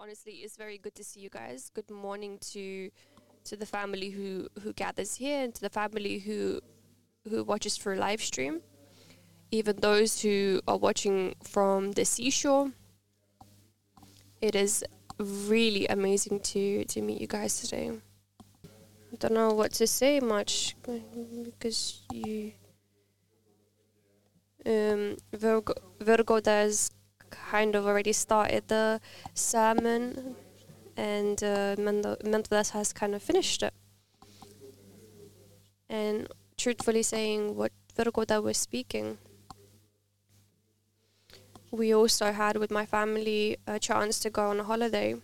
honestly, it's very good to see you guys. Good morning to to the family who who gathers here and to the family who who watches through live stream. Even those who are watching from the seashore. It is really amazing to to meet you guys today. I don't know what to say much because you um Virgo Virgo does kind of already started the sermon and uh, Mendeles has kind of finished it. And truthfully saying what Virgo that was speaking. We also had with my family a chance to go on a holiday.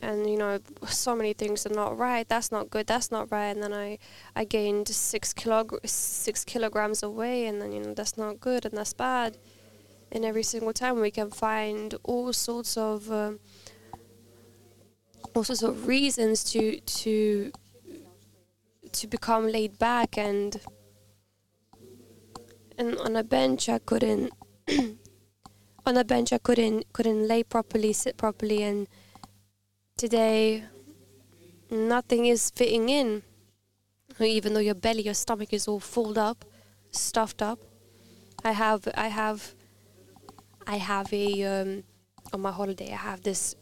And you know, so many things are not right. That's not good. That's not right. And then I, I gained six kilog- six kilograms away, and then you know that's not good and that's bad and every single time we can find all sorts of um, all sorts of reasons to to to become laid back and and on a bench I couldn't on a bench I couldn't couldn't lay properly sit properly and today nothing is fitting in. Even though your belly your stomach is all full up stuffed up I have I have I have a um, on my holiday. I have this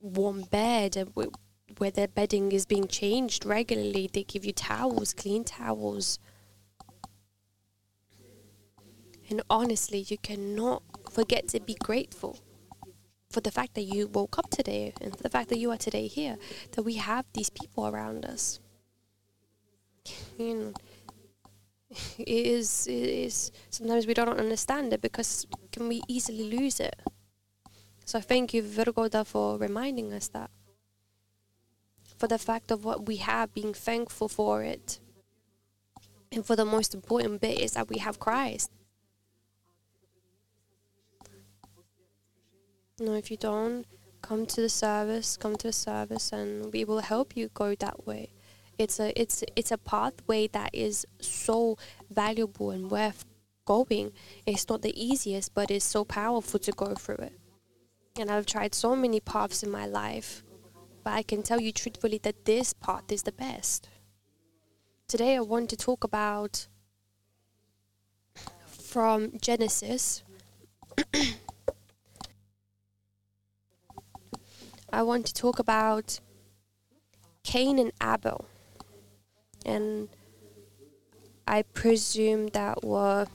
warm bed where the bedding is being changed regularly. They give you towels, clean towels. And honestly, you cannot forget to be grateful for the fact that you woke up today and for the fact that you are today here, that we have these people around us. You know, it is, it is sometimes we don't understand it because can we easily lose it. So thank you, Virgoda, for reminding us that. For the fact of what we have, being thankful for it. And for the most important bit is that we have Christ. No, if you don't, come to the service, come to the service, and we will help you go that way it's a it's it's a pathway that is so valuable and worth going. It's not the easiest, but it's so powerful to go through it. And I've tried so many paths in my life, but I can tell you truthfully that this path is the best. Today I want to talk about from Genesis. I want to talk about Cain and Abel and I presume that what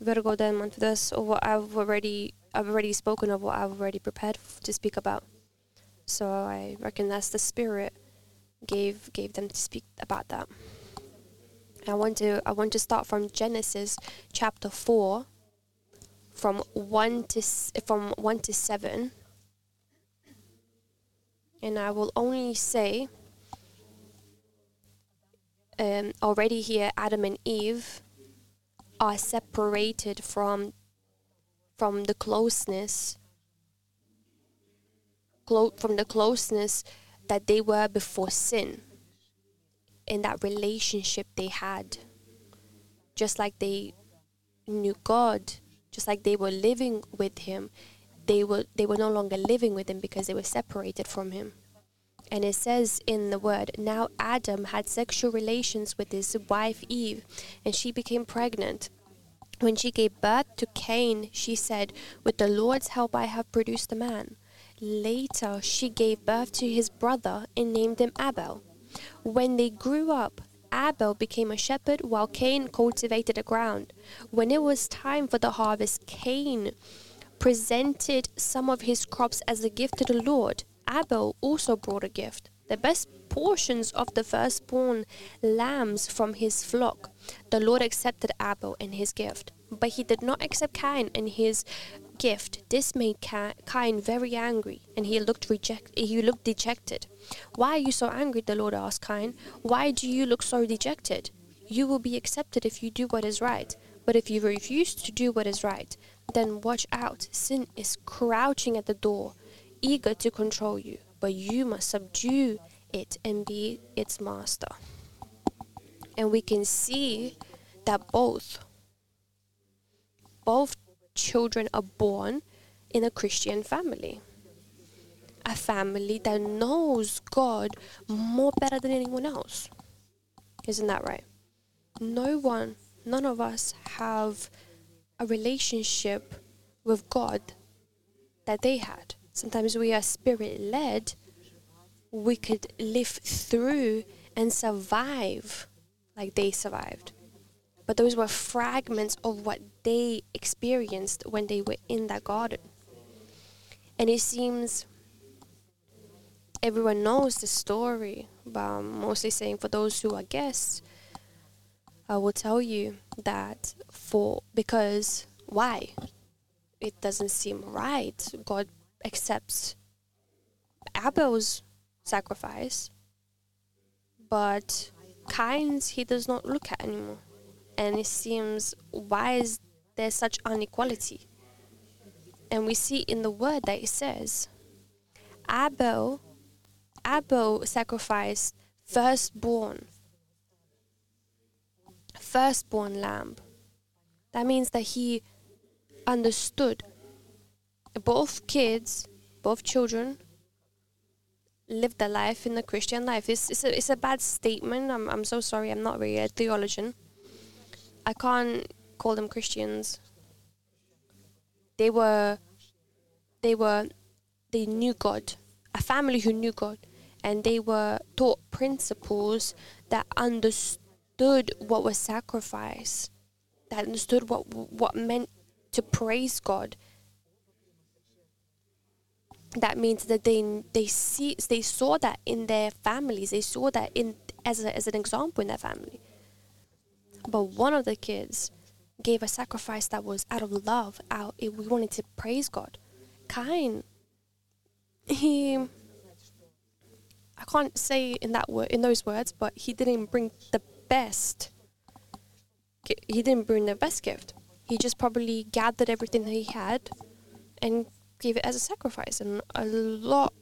Virgo then went this or what I've already I've already spoken of what I've already prepared to speak about. So I reckon that's the spirit gave gave them to speak about that. I want to I want to start from Genesis chapter four, from one to from one to seven, and I will only say um, already here Adam and Eve are separated from from the closeness clo- from the closeness that they were before sin in that relationship they had. Just like they knew God just like they were living with him they were they were no longer living with him because they were separated from him and it says in the word, now Adam had sexual relations with his wife Eve, and she became pregnant. When she gave birth to Cain, she said, With the Lord's help, I have produced a man. Later, she gave birth to his brother and named him Abel. When they grew up, Abel became a shepherd while Cain cultivated the ground. When it was time for the harvest, Cain presented some of his crops as a gift to the Lord. Abel also brought a gift, the best portions of the firstborn lambs from his flock. The Lord accepted Abel and his gift, but he did not accept Cain and his gift. This made Cain very angry, and he looked reject he looked dejected. Why are you so angry? The Lord asked Cain. Why do you look so dejected? You will be accepted if you do what is right. But if you refuse to do what is right, then watch out. Sin is crouching at the door eager to control you, but you must subdue it and be its master. And we can see that both both children are born in a Christian family. a family that knows God more better than anyone else. Isn't that right? No one, none of us have a relationship with God that they had. Sometimes we are spirit led. We could live through and survive like they survived. But those were fragments of what they experienced when they were in that garden. And it seems everyone knows the story, but I'm mostly saying for those who are guests, I will tell you that for because why? It doesn't seem right. God accepts Abel's sacrifice, but Cain's he does not look at anymore. And it seems why is there such inequality? And we see in the word that it says Abel Abel sacrificed firstborn firstborn lamb. That means that he understood both kids, both children, lived their life in the Christian life. It's, it's, a, it's a bad statement. I'm, I'm so sorry. I'm not really a theologian. I can't call them Christians. They were, they were, they knew God, a family who knew God, and they were taught principles that understood what was sacrifice, that understood what what meant to praise God. That means that they they see they saw that in their families. They saw that in as a, as an example in their family. But one of the kids gave a sacrifice that was out of love. Out we wanted to praise God. Cain, he I can't say in that word in those words, but he didn't bring the best. He didn't bring the best gift he just probably gathered everything that he had and gave it as a sacrifice. And a lot,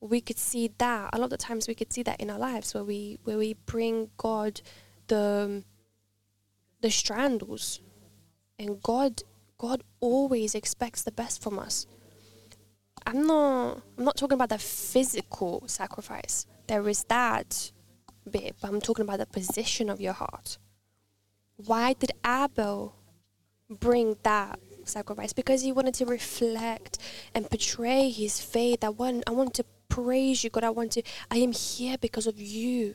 we could see that. A lot of the times we could see that in our lives where we where we bring God the the strandles, and God God always expects the best from us. I'm not I'm not talking about the physical sacrifice. There is that bit, but I'm talking about the position of your heart why did Abel bring that sacrifice? Because he wanted to reflect and portray his faith. I want I want to praise you, God. I want to I am here because of you.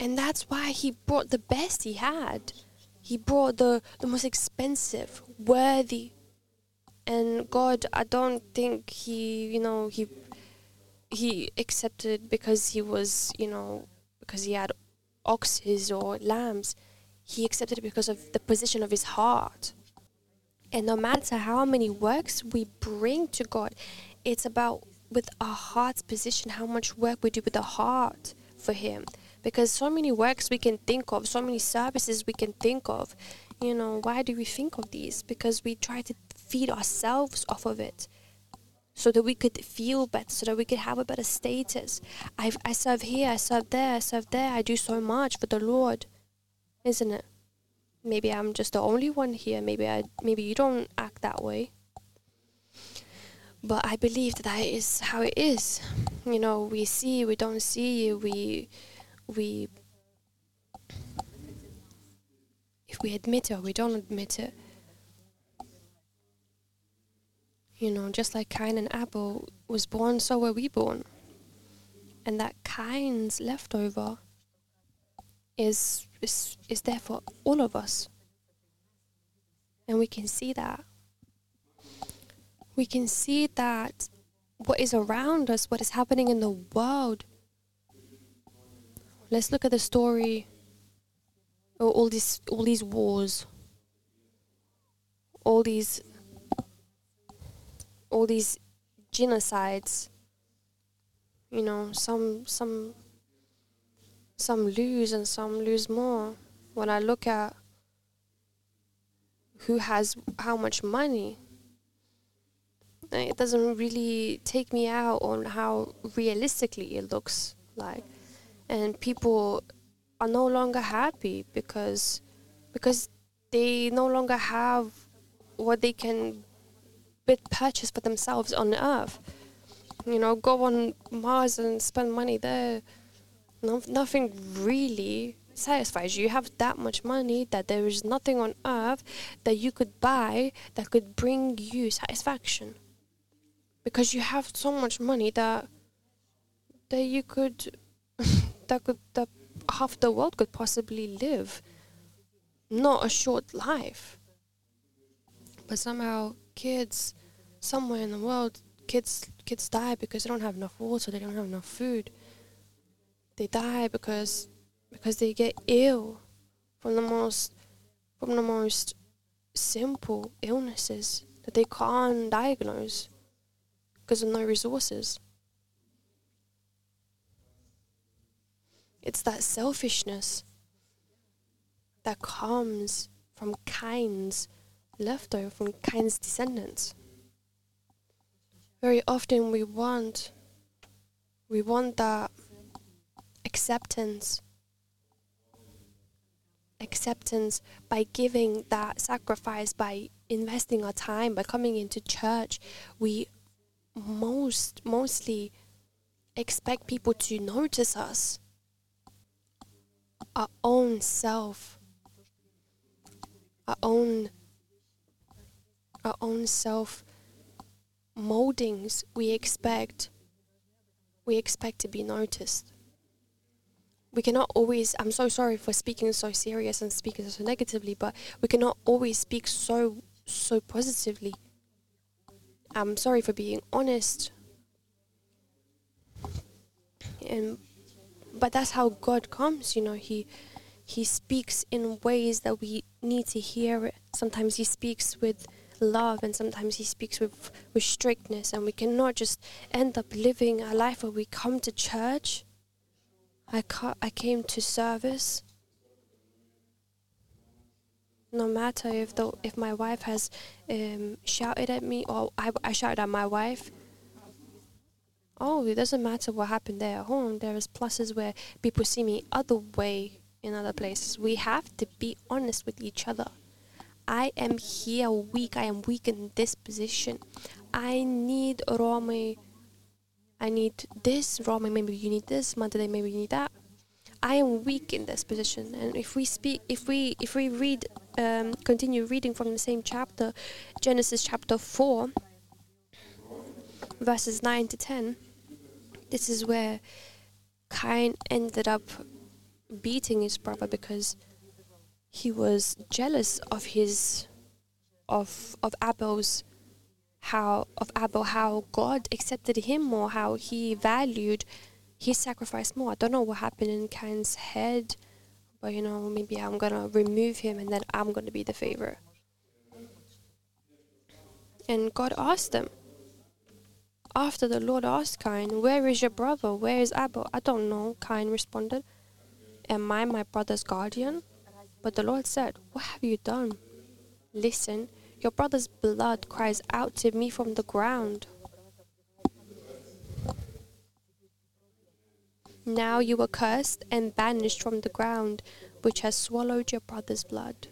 And that's why he brought the best he had. He brought the, the most expensive, worthy. And God, I don't think he, you know, he he accepted because he was, you know, because he had oxes or lambs. He accepted it because of the position of his heart. And no matter how many works we bring to God, it's about with our heart's position, how much work we do with the heart for Him. Because so many works we can think of, so many services we can think of. You know, why do we think of these? Because we try to feed ourselves off of it so that we could feel better, so that we could have a better status. I, I serve here, I serve there, I serve there, I do so much for the Lord, isn't it? Maybe I'm just the only one here. Maybe I, maybe you don't act that way. But I believe that, that is how it is. You know, we see, we don't see, we, we, if we admit it or we don't admit it, You know, just like Cain and Abel was born, so were we born. And that Cain's leftover is, is, is there for all of us. And we can see that. We can see that what is around us, what is happening in the world. Let's look at the story all these all these wars, all these all these genocides you know some some some lose and some lose more when i look at who has how much money it doesn't really take me out on how realistically it looks like and people are no longer happy because because they no longer have what they can purchase for themselves on Earth. You know, go on Mars and spend money there. No, nothing really satisfies you. You have that much money that there is nothing on earth that you could buy that could bring you satisfaction. Because you have so much money that that you could that could that half the world could possibly live. Not a short life. But somehow kids somewhere in the world kids kids die because they don't have enough water, they don't have enough food. They die because because they get ill from the most from the most simple illnesses that they can't diagnose because of no resources. It's that selfishness that comes from Cain's leftover from Cain's descendants. Very often we want we want that acceptance acceptance by giving that sacrifice by investing our time by coming into church we most mostly expect people to notice us our own self our own our own self moldings we expect we expect to be noticed we cannot always i'm so sorry for speaking so serious and speaking so negatively but we cannot always speak so so positively. I'm sorry for being honest. And but that's how god comes you know he he speaks in ways that we need to hear sometimes he speaks with love and sometimes he speaks with with strictness and we cannot just end up living a life where we come to church I, ca- I came to service. No matter if the if my wife has um, shouted at me or I, I shouted at my wife. Oh, it doesn't matter what happened there at home. There is pluses where people see me other way in other places. We have to be honest with each other. I am here weak. I am weak in this position. I need Romy I need this, Roman, maybe you need this, Monday, maybe you need that. I am weak in this position, and if we speak, if we if we read, um, continue reading from the same chapter, Genesis chapter four, verses nine to ten, this is where Cain ended up beating his brother because he was jealous of his of of Abel's how of Abel how God accepted him more, how he valued his sacrifice more. I don't know what happened in Cain's head, but you know, maybe I'm gonna remove him and then I'm gonna be the favorite. And God asked them. After the Lord asked Cain, Where is your brother? Where is Abel? I don't know, Cain responded. Am I my brother's guardian? But the Lord said, What have you done? Listen, your brother's blood cries out to me from the ground. Now you are cursed and banished from the ground, which has swallowed your brother's blood.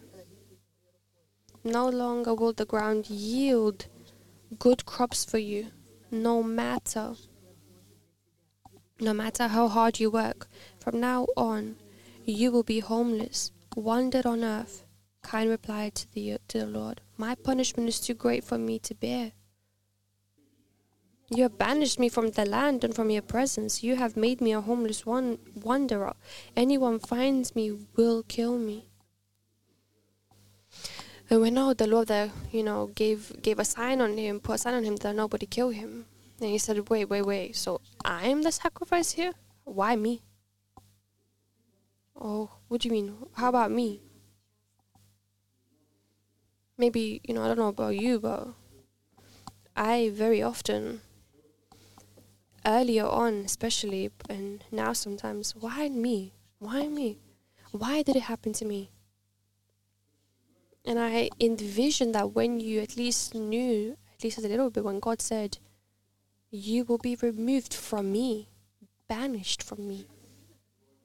No longer will the ground yield good crops for you, no matter no matter how hard you work. From now on, you will be homeless, wandered on earth. Cain replied to the to the Lord, my punishment is too great for me to bear. You have banished me from the land and from your presence. You have made me a homeless one wanderer. Anyone finds me will kill me. And we know the Lord that you know gave gave a sign on him, put a sign on him that nobody kill him. And he said, Wait, wait, wait. So I am the sacrifice here? Why me? Oh, what do you mean? How about me? Maybe you know I don't know about you, but I very often earlier on, especially and now sometimes, why me? Why me? Why did it happen to me? And I envision that when you at least knew, at least a little bit, when God said, You will be removed from me, banished from me.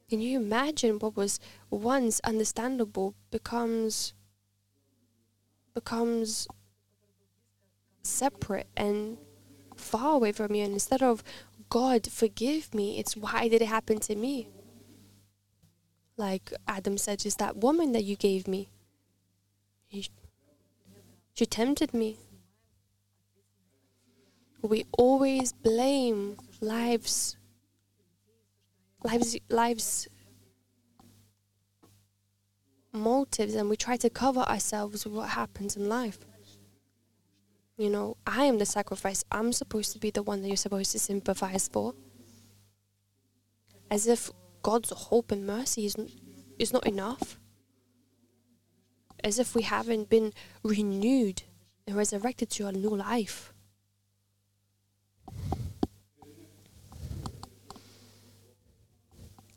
Can you imagine what was once understandable becomes becomes separate and far away from you. And instead of God, forgive me, it's why did it happen to me? Like Adam said, is that woman that you gave me. She tempted me. We always blame lives, lives, lives motives and we try to cover ourselves with what happens in life. You know, I am the sacrifice. I'm supposed to be the one that you're supposed to sympathize for. As if God's hope and mercy is, is not enough. As if we haven't been renewed and resurrected to a new life.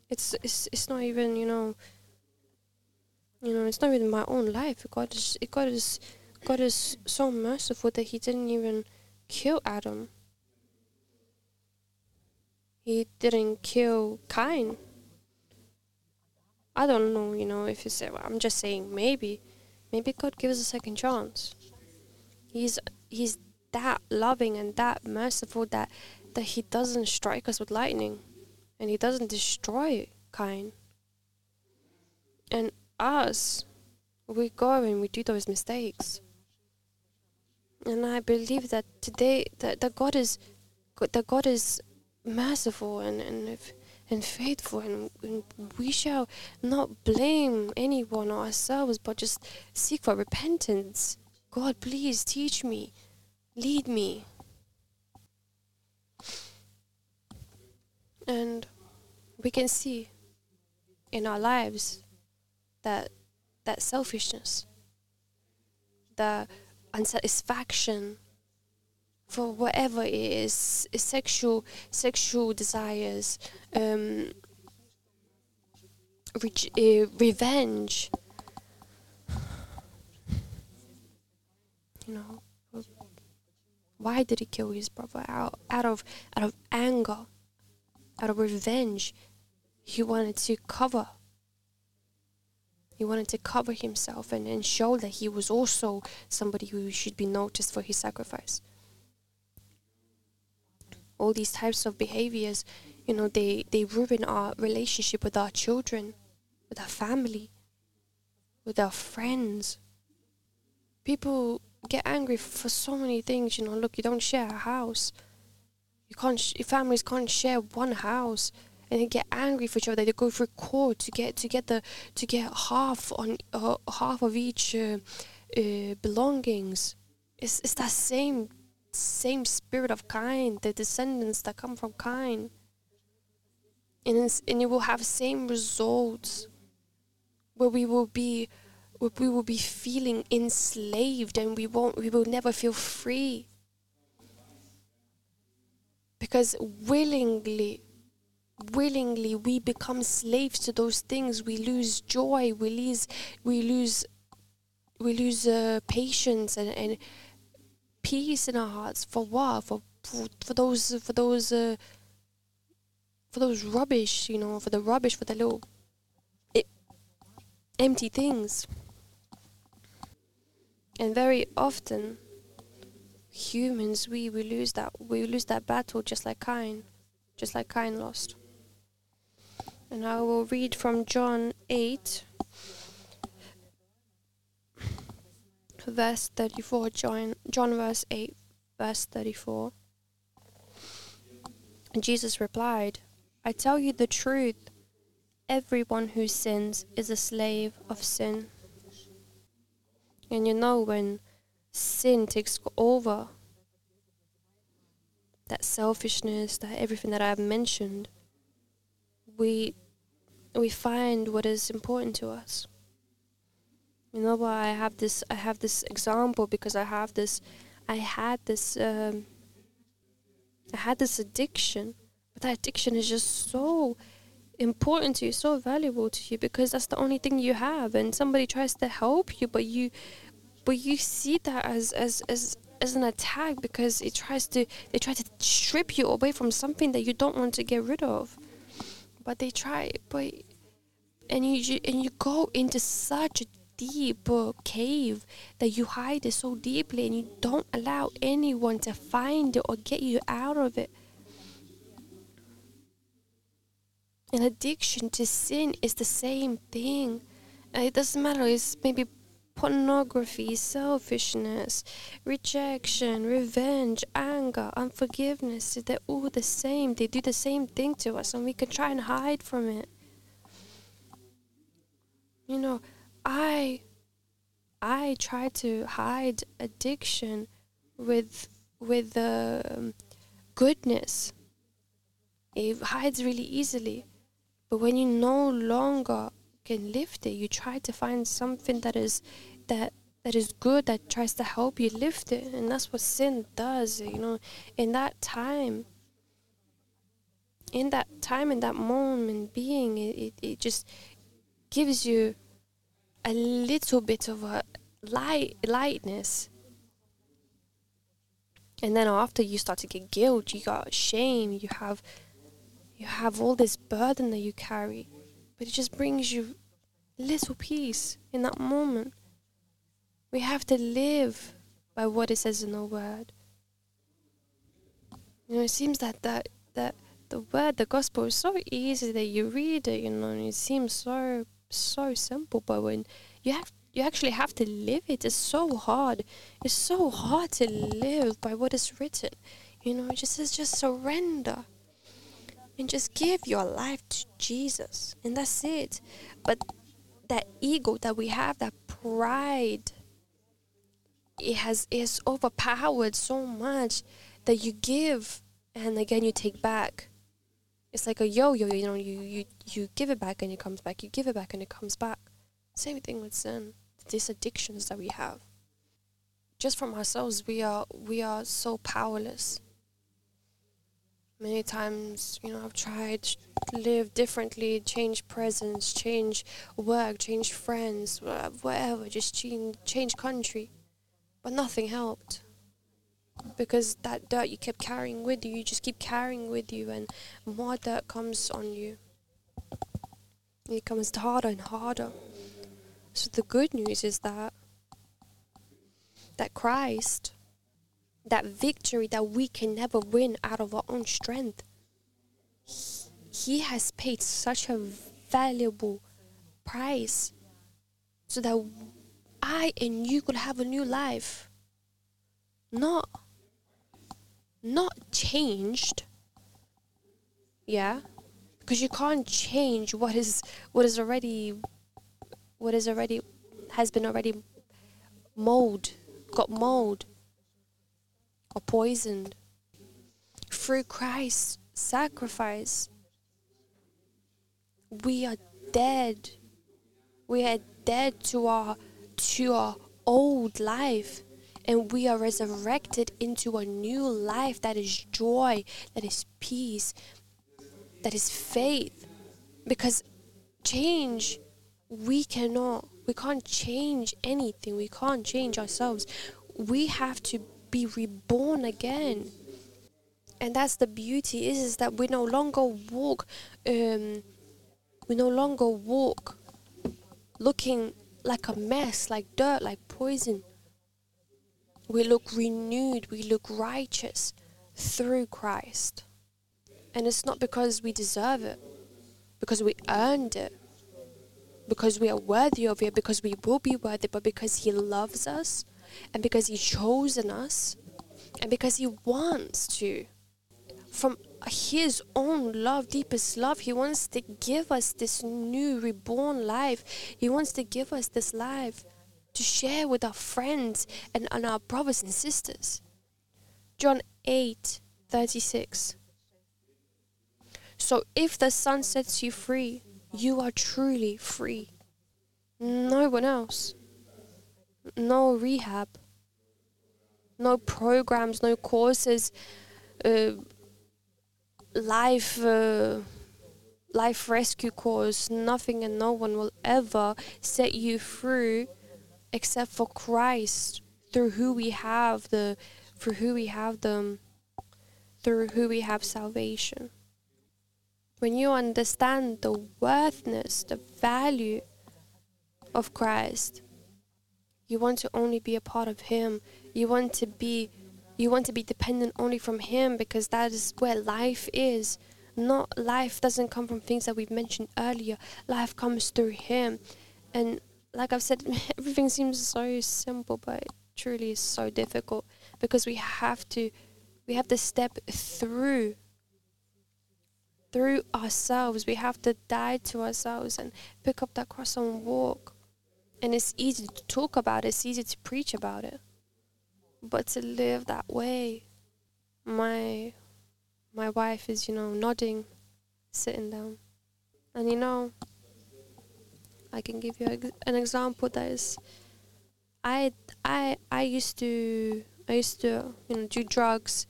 It's, it's, it's not even, you know, you know, it's not even my own life. God is God is God is so merciful that He didn't even kill Adam. He didn't kill Cain. I don't know, you know, if it's. I'm just saying maybe, maybe God gives a second chance. He's He's that loving and that merciful that that He doesn't strike us with lightning, and He doesn't destroy Cain. And us, we go and we do those mistakes. And I believe that today that, that God is that God is merciful and and and faithful and, and we shall not blame anyone or ourselves but just seek for repentance. God please teach me, lead me. And we can see in our lives that that selfishness, the unsatisfaction for whatever it is, sexual sexual desires, um, re- uh, revenge. You know, why did he kill his brother? Out out of out of anger, out of revenge, he wanted to cover he wanted to cover himself and, and show that he was also somebody who should be noticed for his sacrifice. All these types of behaviors, you know, they, they ruin our relationship with our children, with our family, with our friends. People get angry for so many things, you know. Look, you don't share a house. You can't. Sh- families can't share one house and they get angry for each other. They go for court to get to get the to get half on uh, half of each uh, uh, belongings. It's it's that same same spirit of Cain, the descendants that come from Cain. And and it will have same results, where we will be, where we will be feeling enslaved, and we won't, we will never feel free. Because willingly willingly we become slaves to those things. We lose joy we lose we lose we lose uh, patience and, and peace in our hearts. For what? For for, for those for those uh, for those rubbish you know for the rubbish for the little it, empty things. And very often humans we we lose that we lose that battle just like Cain just like Cain lost and I will read from John 8, verse 34. John, John verse 8, verse 34. And Jesus replied, I tell you the truth. Everyone who sins is a slave of sin. And you know, when sin takes over, that selfishness, that everything that I've mentioned, we we find what is important to us. You know why I have this I have this example because I have this I had this um, I had this addiction, but that addiction is just so important to you, so valuable to you because that's the only thing you have and somebody tries to help you but you but you see that as as as as an attack because it tries to they try to strip you away from something that you don't want to get rid of but they try but and you and you go into such a deep uh, cave that you hide it so deeply and you don't allow anyone to find it or get you out of it. An addiction to sin is the same thing. it doesn't matter, it's maybe pornography, selfishness, rejection, revenge, anger, unforgiveness. They're all the same. They do the same thing to us, and we can try and hide from it. You know, I I try to hide addiction with with the um, goodness. It hides really easily. But when you no longer can lift it, you try to find something that is that that is good that tries to help you lift it, and that's what sin does. You know, in that time, in that time, in that moment, being it, it, it just gives you a little bit of a light lightness. And then after you start to get guilt you got shame you have you have all this burden that you carry, but it just brings you little peace in that moment. We have to live by what it says in the word. You know, it seems that that, that the word, the gospel is so easy that you read it, you know, and it seems so so simple, but when you have you actually have to live it, it's so hard. It's so hard to live by what is written. You know, it just says just surrender and just give your life to Jesus. And that's it. But that ego that we have, that pride, it has is overpowered so much that you give and again you take back. It's like a yo-yo, you know, you, you, you give it back and it comes back, you give it back and it comes back. Same thing with sin, these addictions that we have. Just from ourselves, we are we are so powerless many times you know i've tried to live differently change presence change work change friends whatever just change, change country. But nothing helped. Because that dirt you kept carrying with you you just keep carrying with you and more dirt comes on you. It comes harder and harder. So the good news is that that christ that victory that we can never win out of our own strength. He has paid such a valuable price so that I and you could have a new life. Not not changed. Yeah? Because you can't change what is what is already what is already has been already mold got mold or poisoned. Through Christ's sacrifice, we are dead. We are dead to our to our old life and we are resurrected into a new life that is joy, that is peace, that is faith. Because change, we cannot, we can't change anything, we can't change ourselves. We have to be reborn again. And that's the beauty is, is that we no longer walk um, we no longer walk looking like a mess like dirt like poison. We look renewed we look righteous through christ. And it's not because we deserve it because we earned it because we are worthy of it because we will be worthy but because he loves us and because He's chosen us, and because He wants to. From His own love, deepest love, He wants to give us this new reborn life. He wants to give us this life to share with our friends and, and our brothers and sisters. John 8 36. So if the Son sets you free, you are truly free. No one else no rehab, no programs, no courses, uh, life, uh, life rescue course, nothing and no one will ever set you through except for Christ through who we have the through who we have them through who we have salvation. When you understand the worthness, the value of Christ, You want to only be a part of Him. You want to be you want to be dependent only from him because that is where life is. Not life doesn't come from things that we've mentioned earlier. Life comes through him. And like I've said, everything seems so simple, but it truly is so difficult because we have to we have to step through through ourselves. We have to die to ourselves and pick up that cross and walk. And it's easy to talk about it, it's easy to preach about it. But to live that way, my my wife is, you know, nodding, sitting down. And you know, I can give you an example that is I I I used to I used to, you know, do drugs.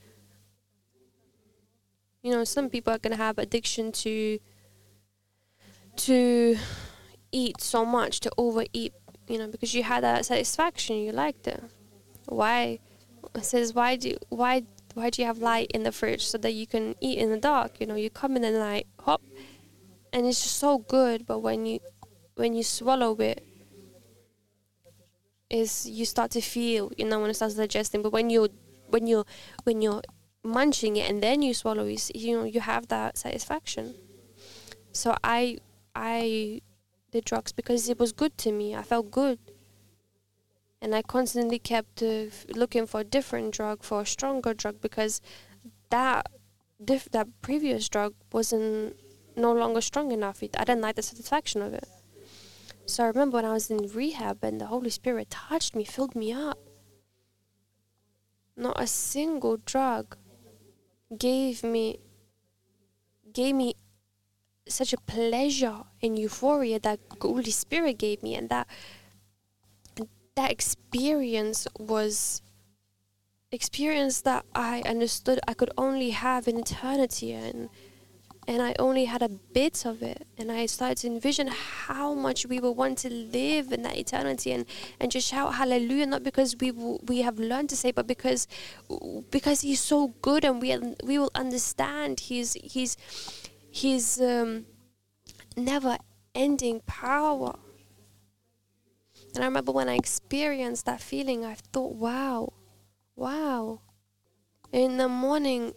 You know, some people are gonna have addiction to to eat so much, to overeat, you know, because you had that satisfaction, you liked it. Why? It says why do why why do you have light in the fridge so that you can eat in the dark? You know, you come in the night, hop, and it's just so good. But when you when you swallow it, is you start to feel, you know, when it starts digesting. But when you when you when you're munching it and then you swallow it, you know, you have that satisfaction. So I I did drugs because it was good to me. I felt good and I constantly kept uh, looking for a different drug, for a stronger drug, because that diff- that previous drug wasn't no longer strong enough. It, I didn't like the satisfaction of it. So I remember when I was in rehab and the Holy Spirit touched me, filled me up. Not a single drug gave me gave me such a pleasure and euphoria that Holy Spirit gave me, and that that experience was experience that I understood I could only have in eternity and and I only had a bit of it. And I started to envision how much we will want to live in that eternity and and just shout hallelujah not because we will, we have learned to say but because because he's so good and we we will understand He's his his um, never ending power and I remember when I experienced that feeling, I thought, wow, wow. In the morning,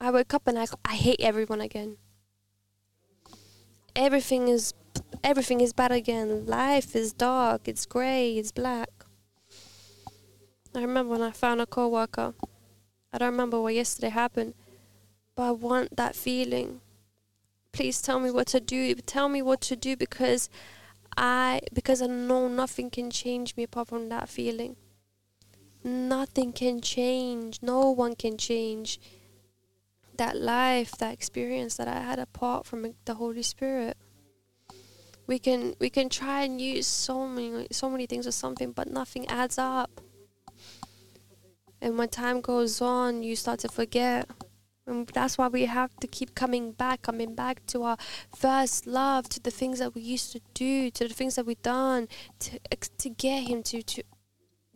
I woke up and I, I hate everyone again. Everything is everything is bad again. Life is dark, it's grey, it's black. I remember when I found a coworker. I don't remember what yesterday happened, but I want that feeling. Please tell me what to do. Tell me what to do because I because I know nothing can change me apart from that feeling. Nothing can change. No one can change that life, that experience that I had apart from the Holy Spirit. We can we can try and use so many so many things or something, but nothing adds up. And when time goes on, you start to forget and that's why we have to keep coming back, coming back to our first love, to the things that we used to do, to the things that we've done, to to get Him, to to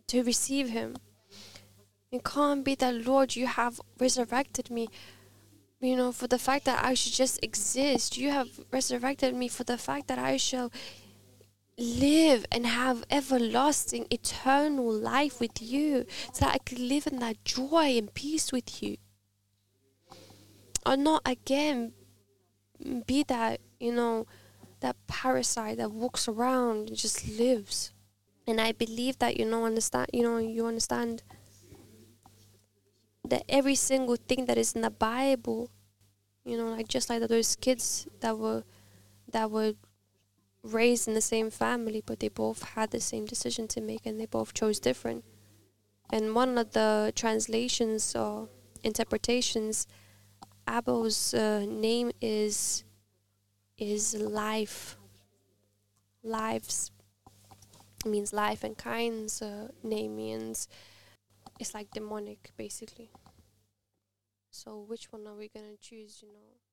to receive Him. It can't be that Lord, you have resurrected me. You know, for the fact that I should just exist. You have resurrected me for the fact that I shall live and have everlasting, eternal life with you, so that I could live in that joy and peace with you or not again be that you know that parasite that walks around and just lives. And i believe that you know understand you know you understand that every single thing that is in the bible you know like just like those kids that were that were raised in the same family but they both had the same decision to make and they both chose different. And one of the translations or interpretations Abel's uh, name is is life. Lives means life, and Cain's uh, name means it's like demonic, basically. So which one are we gonna choose? You know.